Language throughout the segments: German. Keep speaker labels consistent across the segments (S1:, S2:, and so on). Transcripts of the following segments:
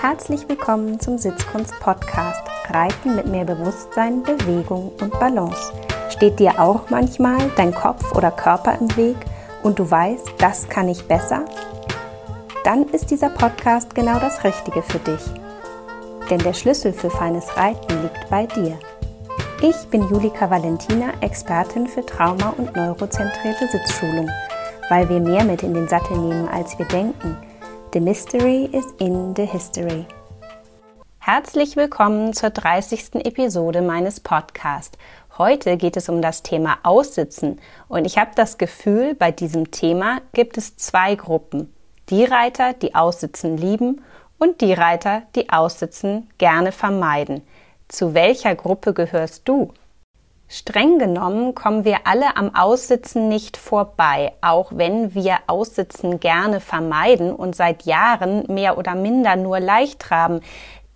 S1: Herzlich willkommen zum Sitzkunst Podcast Reiten mit mehr Bewusstsein, Bewegung und Balance. Steht dir auch manchmal dein Kopf oder Körper im Weg und du weißt, das kann ich besser? Dann ist dieser Podcast genau das Richtige für dich. Denn der Schlüssel für feines Reiten liegt bei dir. Ich bin Julika Valentina, Expertin für Trauma- und neurozentrierte Sitzschulung, weil wir mehr mit in den Sattel nehmen, als wir denken – The Mystery is in the History. Herzlich willkommen zur 30. Episode meines Podcasts. Heute geht es um das Thema Aussitzen und ich habe das Gefühl, bei diesem Thema gibt es zwei Gruppen. Die Reiter, die Aussitzen lieben und die Reiter, die Aussitzen gerne vermeiden. Zu welcher Gruppe gehörst du? Streng genommen kommen wir alle am Aussitzen nicht vorbei, auch wenn wir Aussitzen gerne vermeiden und seit Jahren mehr oder minder nur leicht traben.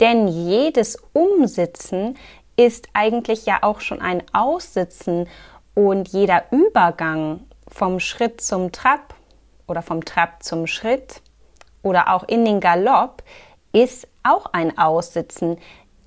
S1: Denn jedes Umsitzen ist eigentlich ja auch schon ein Aussitzen und jeder Übergang vom Schritt zum Trab oder vom Trab zum Schritt oder auch in den Galopp ist auch ein Aussitzen.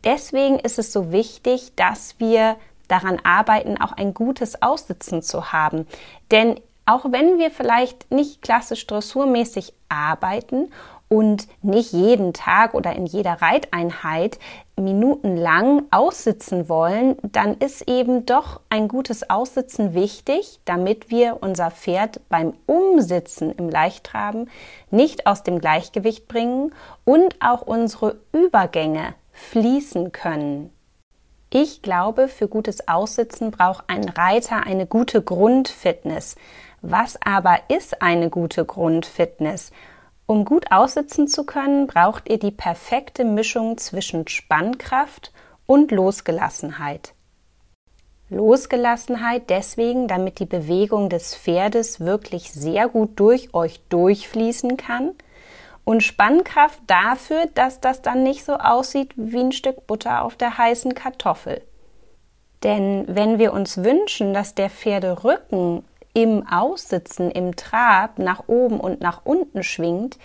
S1: Deswegen ist es so wichtig, dass wir daran arbeiten, auch ein gutes Aussitzen zu haben. Denn auch wenn wir vielleicht nicht klassisch dressurmäßig arbeiten und nicht jeden Tag oder in jeder Reiteinheit minutenlang aussitzen wollen, dann ist eben doch ein gutes Aussitzen wichtig, damit wir unser Pferd beim Umsitzen im Leichttraben nicht aus dem Gleichgewicht bringen und auch unsere Übergänge fließen können. Ich glaube, für gutes Aussitzen braucht ein Reiter eine gute Grundfitness. Was aber ist eine gute Grundfitness? Um gut aussitzen zu können, braucht ihr die perfekte Mischung zwischen Spannkraft und Losgelassenheit. Losgelassenheit deswegen, damit die Bewegung des Pferdes wirklich sehr gut durch euch durchfließen kann – und Spannkraft dafür, dass das dann nicht so aussieht wie ein Stück Butter auf der heißen Kartoffel. Denn wenn wir uns wünschen, dass der Pferderücken im Aussitzen, im Trab nach oben und nach unten schwingt,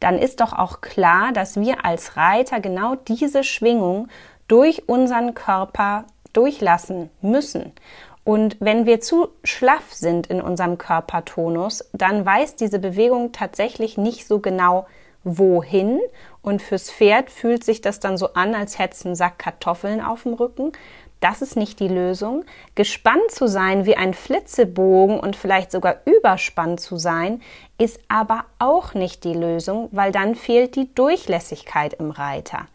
S1: dann ist doch auch klar, dass wir als Reiter genau diese Schwingung durch unseren Körper durchlassen müssen. Und wenn wir zu schlaff sind in unserem Körpertonus, dann weiß diese Bewegung tatsächlich nicht so genau, wohin. Und fürs Pferd fühlt sich das dann so an, als hätte es einen Sack Kartoffeln auf dem Rücken. Das ist nicht die Lösung. Gespannt zu sein wie ein Flitzebogen und vielleicht sogar überspannt zu sein, ist aber auch nicht die Lösung, weil dann fehlt die Durchlässigkeit im Reiter.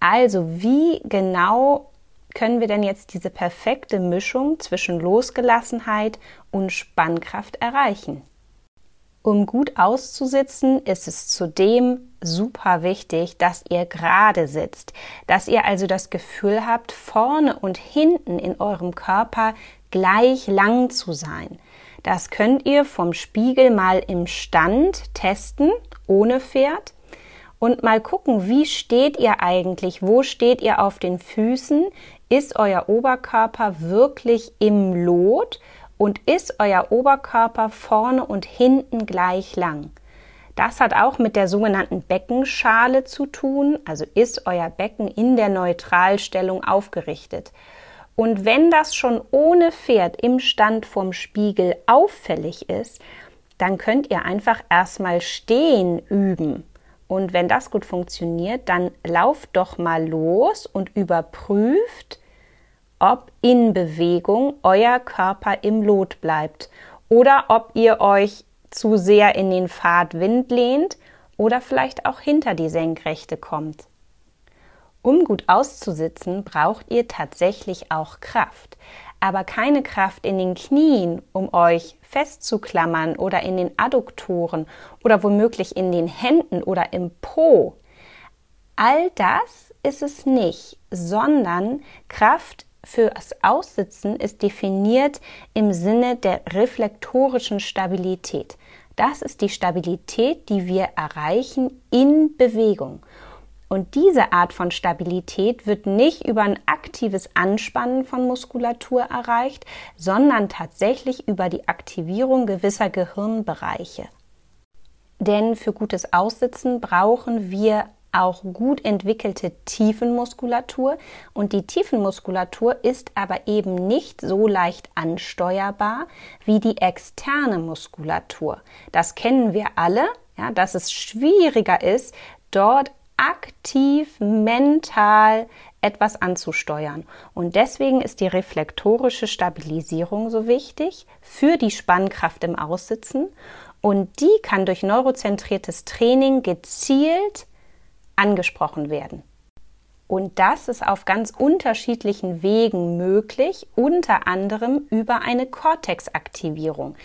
S1: Also wie genau können wir denn jetzt diese perfekte Mischung zwischen Losgelassenheit und Spannkraft erreichen? Um gut auszusitzen, ist es zudem super wichtig, dass ihr gerade sitzt, dass ihr also das Gefühl habt, vorne und hinten in eurem Körper gleich lang zu sein. Das könnt ihr vom Spiegel mal im Stand testen, ohne Pferd und mal gucken, wie steht ihr eigentlich, wo steht ihr auf den Füßen, ist euer Oberkörper wirklich im Lot und ist euer Oberkörper vorne und hinten gleich lang. Das hat auch mit der sogenannten Beckenschale zu tun, also ist euer Becken in der Neutralstellung aufgerichtet. Und wenn das schon ohne Pferd im Stand vom Spiegel auffällig ist, dann könnt ihr einfach erstmal stehen üben. Und wenn das gut funktioniert, dann lauft doch mal los und überprüft, ob in Bewegung euer Körper im Lot bleibt oder ob ihr euch zu sehr in den Fahrtwind lehnt oder vielleicht auch hinter die Senkrechte kommt. Um gut auszusitzen, braucht ihr tatsächlich auch Kraft, aber keine Kraft in den Knien, um euch festzuklammern oder in den Adduktoren oder womöglich in den Händen oder im Po. All das ist es nicht, sondern Kraft fürs Aussitzen ist definiert im Sinne der reflektorischen Stabilität. Das ist die Stabilität, die wir erreichen in Bewegung. Und diese Art von Stabilität wird nicht über ein aktives Anspannen von Muskulatur erreicht, sondern tatsächlich über die Aktivierung gewisser Gehirnbereiche. Denn für gutes Aussitzen brauchen wir auch gut entwickelte Tiefenmuskulatur und die Tiefenmuskulatur ist aber eben nicht so leicht ansteuerbar wie die externe Muskulatur. Das kennen wir alle, ja, dass es schwieriger ist, dort aktiv mental etwas anzusteuern. Und deswegen ist die reflektorische Stabilisierung so wichtig für die Spannkraft im Aussitzen. Und die kann durch neurozentriertes Training gezielt angesprochen werden. Und das ist auf ganz unterschiedlichen Wegen möglich, unter anderem über eine Cortex-Aktivierung.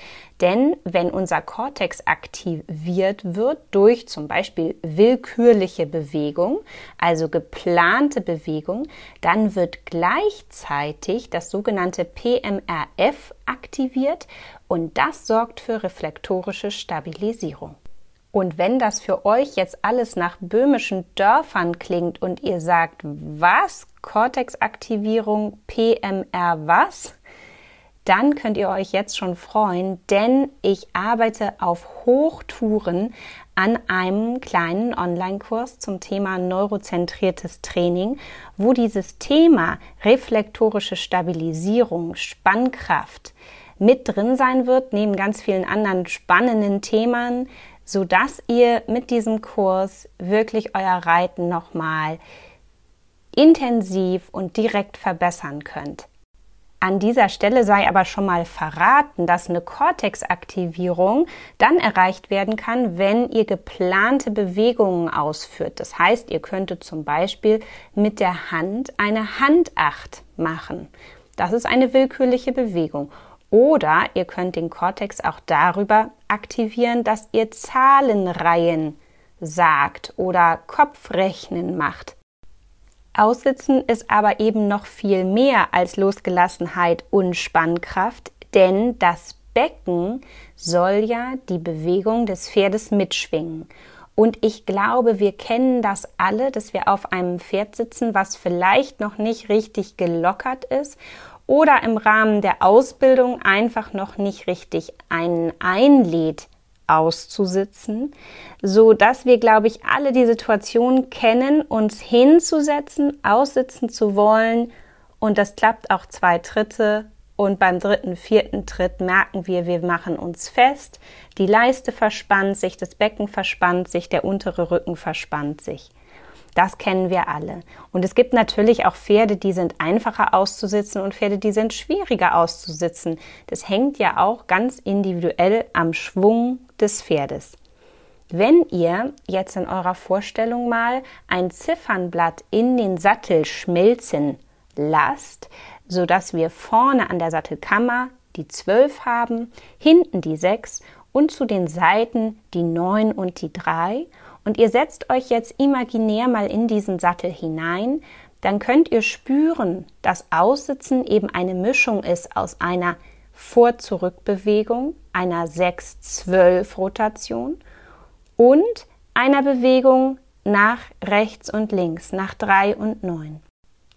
S1: Denn wenn unser Cortex aktiviert wird durch zum Beispiel willkürliche Bewegung, also geplante Bewegung, dann wird gleichzeitig das sogenannte PMRF aktiviert und das sorgt für reflektorische Stabilisierung. Und wenn das für euch jetzt alles nach böhmischen Dörfern klingt und ihr sagt, was? Cortex-Aktivierung, PMR, was? Dann könnt ihr euch jetzt schon freuen, denn ich arbeite auf Hochtouren an einem kleinen Online-Kurs zum Thema neurozentriertes Training, wo dieses Thema reflektorische Stabilisierung, Spannkraft mit drin sein wird, neben ganz vielen anderen spannenden Themen, so dass ihr mit diesem Kurs wirklich euer Reiten nochmal intensiv und direkt verbessern könnt. An dieser Stelle sei aber schon mal verraten, dass eine Cortex-Aktivierung dann erreicht werden kann, wenn ihr geplante Bewegungen ausführt. Das heißt, ihr könntet zum Beispiel mit der Hand eine Handacht machen. Das ist eine willkürliche Bewegung. Oder ihr könnt den Cortex auch darüber aktivieren, dass ihr Zahlenreihen sagt oder Kopfrechnen macht. Aussitzen ist aber eben noch viel mehr als Losgelassenheit und Spannkraft, denn das Becken soll ja die Bewegung des Pferdes mitschwingen. Und ich glaube, wir kennen das alle, dass wir auf einem Pferd sitzen, was vielleicht noch nicht richtig gelockert ist oder im Rahmen der Ausbildung einfach noch nicht richtig einen einlädt, auszusitzen, so dass wir, glaube ich, alle die Situation kennen, uns hinzusetzen, aussitzen zu wollen. Und das klappt auch zwei Tritte und beim dritten, vierten Tritt merken wir, wir machen uns fest, die Leiste verspannt sich, das Becken verspannt sich, der untere Rücken verspannt sich. Das kennen wir alle. Und es gibt natürlich auch Pferde, die sind einfacher auszusitzen und Pferde, die sind schwieriger auszusitzen. Das hängt ja auch ganz individuell am Schwung des Pferdes. Wenn ihr jetzt in eurer Vorstellung mal ein Ziffernblatt in den Sattel schmelzen lasst, sodass wir vorne an der Sattelkammer die 12 haben, hinten die 6 und zu den Seiten die 9 und die 3 und ihr setzt euch jetzt imaginär mal in diesen Sattel hinein, dann könnt ihr spüren, dass Aussitzen eben eine Mischung ist aus einer Vor-Zurück-Bewegung, einer 6-12-Rotation und einer Bewegung nach rechts und links, nach 3 und 9.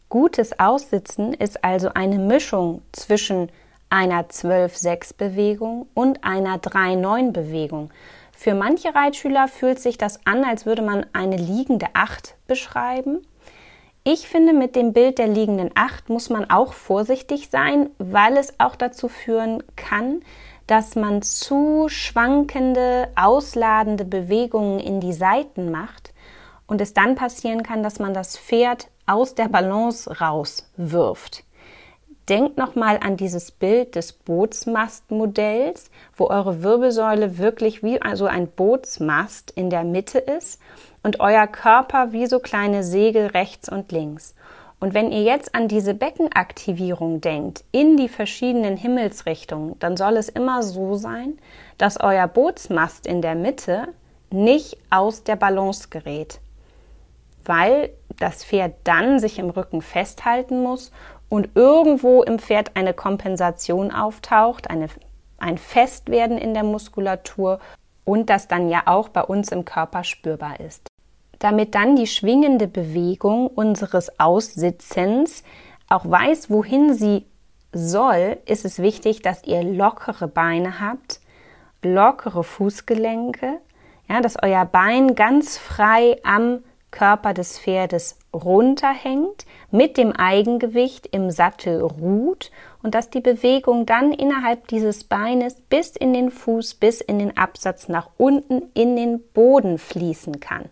S1: Gutes Aussitzen ist also eine Mischung zwischen einer 12-6-Bewegung und einer 3-9-Bewegung. Für manche Reitschüler fühlt sich das an, als würde man eine liegende Acht beschreiben. Ich finde, mit dem Bild der liegenden Acht muss man auch vorsichtig sein, weil es auch dazu führen kann, dass man zu schwankende, ausladende Bewegungen in die Seiten macht und es dann passieren kann, dass man das Pferd aus der Balance rauswirft. Denkt nochmal an dieses Bild des Bootsmastmodells, wo eure Wirbelsäule wirklich wie also ein Bootsmast in der Mitte ist und euer Körper wie so kleine Segel rechts und links. Und wenn ihr jetzt an diese Beckenaktivierung denkt, in die verschiedenen Himmelsrichtungen, dann soll es immer so sein, dass euer Bootsmast in der Mitte nicht aus der Balance gerät, weil das Pferd dann sich im Rücken festhalten muss und irgendwo im Pferd eine Kompensation auftaucht, eine, ein Festwerden in der Muskulatur und das dann ja auch bei uns im Körper spürbar ist. Damit dann die schwingende Bewegung unseres Aussitzens auch weiß, wohin sie soll, ist es wichtig, dass ihr lockere Beine habt, lockere Fußgelenke, ja, dass euer Bein ganz frei am Körper des Pferdes runterhängt, mit dem Eigengewicht im Sattel ruht und dass die Bewegung dann innerhalb dieses Beines bis in den Fuß, bis in den Absatz nach unten in den Boden fließen kann.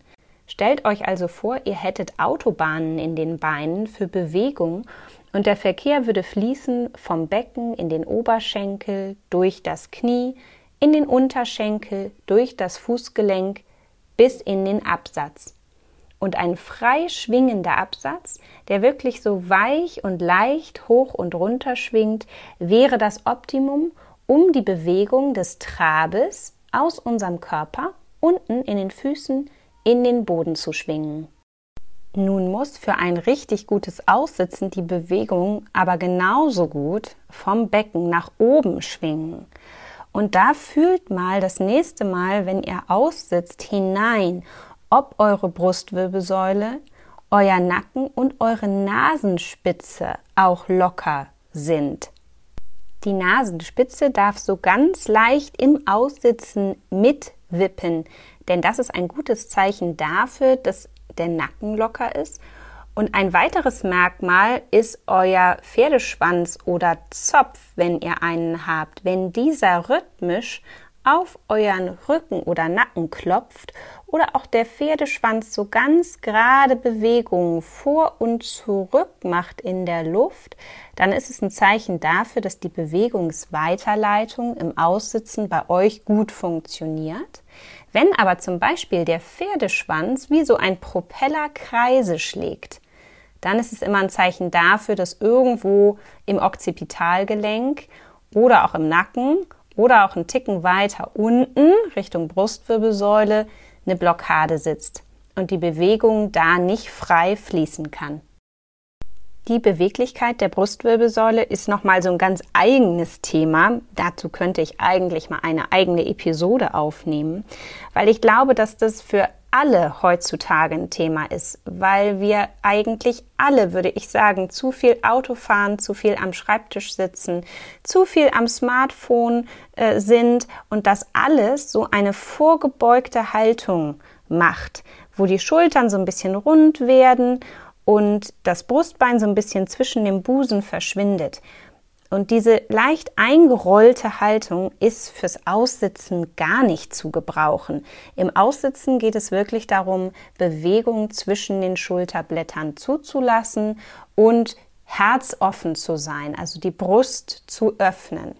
S1: Stellt euch also vor, ihr hättet Autobahnen in den Beinen für Bewegung und der Verkehr würde fließen vom Becken in den Oberschenkel, durch das Knie, in den Unterschenkel, durch das Fußgelenk bis in den Absatz. Und ein frei schwingender Absatz, der wirklich so weich und leicht hoch und runter schwingt, wäre das Optimum, um die Bewegung des Trabes aus unserem Körper unten in den Füßen in den Boden zu schwingen. Nun muss für ein richtig gutes Aussitzen die Bewegung aber genauso gut vom Becken nach oben schwingen. Und da fühlt mal das nächste Mal, wenn ihr aussitzt, hinein, ob eure Brustwirbelsäule, euer Nacken und eure Nasenspitze auch locker sind. Die Nasenspitze darf so ganz leicht im Aussitzen mitwippen, denn das ist ein gutes Zeichen dafür, dass der Nacken locker ist. Und ein weiteres Merkmal ist euer Pferdeschwanz oder Zopf, wenn ihr einen habt. Wenn dieser rhythmisch auf euren Rücken oder Nacken klopft oder auch der Pferdeschwanz so ganz gerade Bewegungen vor und zurück macht in der Luft, dann ist es ein Zeichen dafür, dass die Bewegungsweiterleitung im Aussitzen bei euch gut funktioniert. Wenn aber zum Beispiel der Pferdeschwanz wie so ein Propeller Kreise schlägt, dann ist es immer ein Zeichen dafür, dass irgendwo im Okzipitalgelenk oder auch im Nacken oder auch ein Ticken weiter unten Richtung Brustwirbelsäule eine Blockade sitzt und die Bewegung da nicht frei fließen kann. Die Beweglichkeit der Brustwirbelsäule ist nochmal so ein ganz eigenes Thema. Dazu könnte ich eigentlich mal eine eigene Episode aufnehmen, weil ich glaube, dass das für alle heutzutage ein Thema ist, weil wir eigentlich alle, würde ich sagen, zu viel Auto fahren, zu viel am Schreibtisch sitzen, zu viel am Smartphone äh, sind und das alles so eine vorgebeugte Haltung macht, wo die Schultern so ein bisschen rund werden und das Brustbein so ein bisschen zwischen dem Busen verschwindet. Und diese leicht eingerollte Haltung ist fürs Aussitzen gar nicht zu gebrauchen. Im Aussitzen geht es wirklich darum, Bewegung zwischen den Schulterblättern zuzulassen und herzoffen zu sein, also die Brust zu öffnen.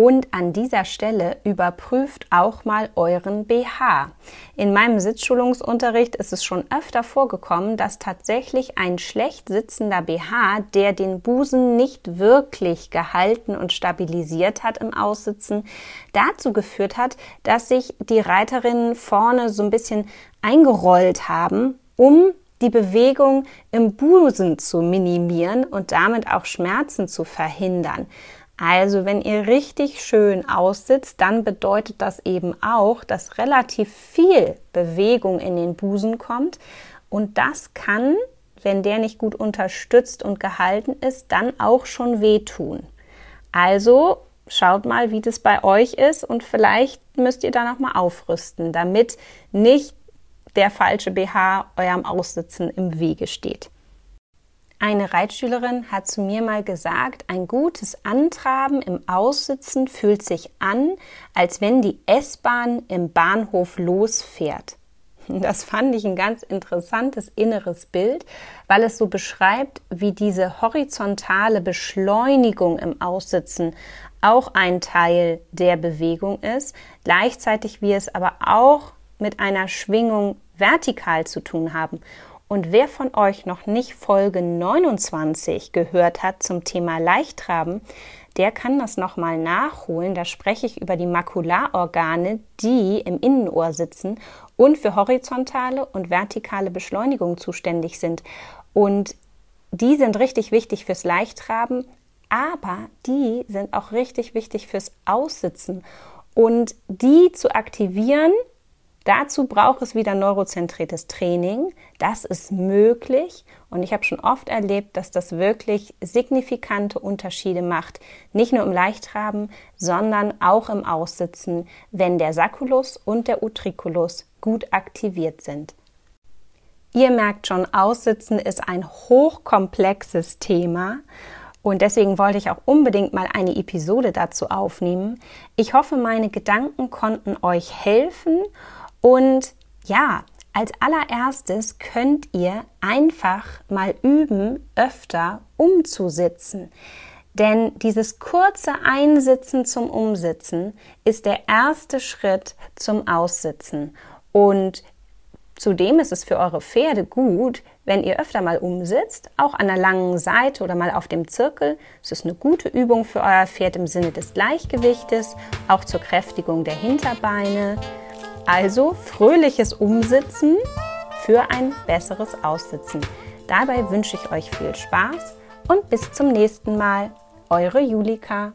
S1: Und an dieser Stelle überprüft auch mal euren BH. In meinem Sitzschulungsunterricht ist es schon öfter vorgekommen, dass tatsächlich ein schlecht sitzender BH, der den Busen nicht wirklich gehalten und stabilisiert hat im Aussitzen, dazu geführt hat, dass sich die Reiterinnen vorne so ein bisschen eingerollt haben, um die Bewegung im Busen zu minimieren und damit auch Schmerzen zu verhindern. Also wenn ihr richtig schön aussitzt, dann bedeutet das eben auch, dass relativ viel Bewegung in den Busen kommt und das kann, wenn der nicht gut unterstützt und gehalten ist, dann auch schon wehtun. Also schaut mal, wie das bei euch ist und vielleicht müsst ihr da noch mal aufrüsten, damit nicht der falsche BH eurem Aussitzen im Wege steht. Eine Reitschülerin hat zu mir mal gesagt, ein gutes Antraben im Aussitzen fühlt sich an, als wenn die S-Bahn im Bahnhof losfährt. Das fand ich ein ganz interessantes inneres Bild, weil es so beschreibt, wie diese horizontale Beschleunigung im Aussitzen auch ein Teil der Bewegung ist, gleichzeitig wie es aber auch mit einer Schwingung vertikal zu tun haben. Und wer von euch noch nicht Folge 29 gehört hat zum Thema Leichttraben, der kann das nochmal nachholen. Da spreche ich über die Makularorgane, die im Innenohr sitzen und für horizontale und vertikale Beschleunigung zuständig sind. Und die sind richtig wichtig fürs Leichttraben, aber die sind auch richtig wichtig fürs Aussitzen. Und die zu aktivieren, Dazu braucht es wieder neurozentriertes Training. Das ist möglich und ich habe schon oft erlebt, dass das wirklich signifikante Unterschiede macht. Nicht nur im Leichttraben, sondern auch im Aussitzen, wenn der Sacculus und der Utriculus gut aktiviert sind. Ihr merkt schon, Aussitzen ist ein hochkomplexes Thema und deswegen wollte ich auch unbedingt mal eine Episode dazu aufnehmen. Ich hoffe, meine Gedanken konnten euch helfen und ja, als allererstes könnt ihr einfach mal üben, öfter umzusitzen. Denn dieses kurze Einsitzen zum Umsitzen ist der erste Schritt zum Aussitzen. Und zudem ist es für eure Pferde gut, wenn ihr öfter mal umsitzt, auch an der langen Seite oder mal auf dem Zirkel. Es ist eine gute Übung für euer Pferd im Sinne des Gleichgewichtes, auch zur Kräftigung der Hinterbeine. Also fröhliches Umsitzen für ein besseres Aussitzen. Dabei wünsche ich euch viel Spaß und bis zum nächsten Mal. Eure Julika.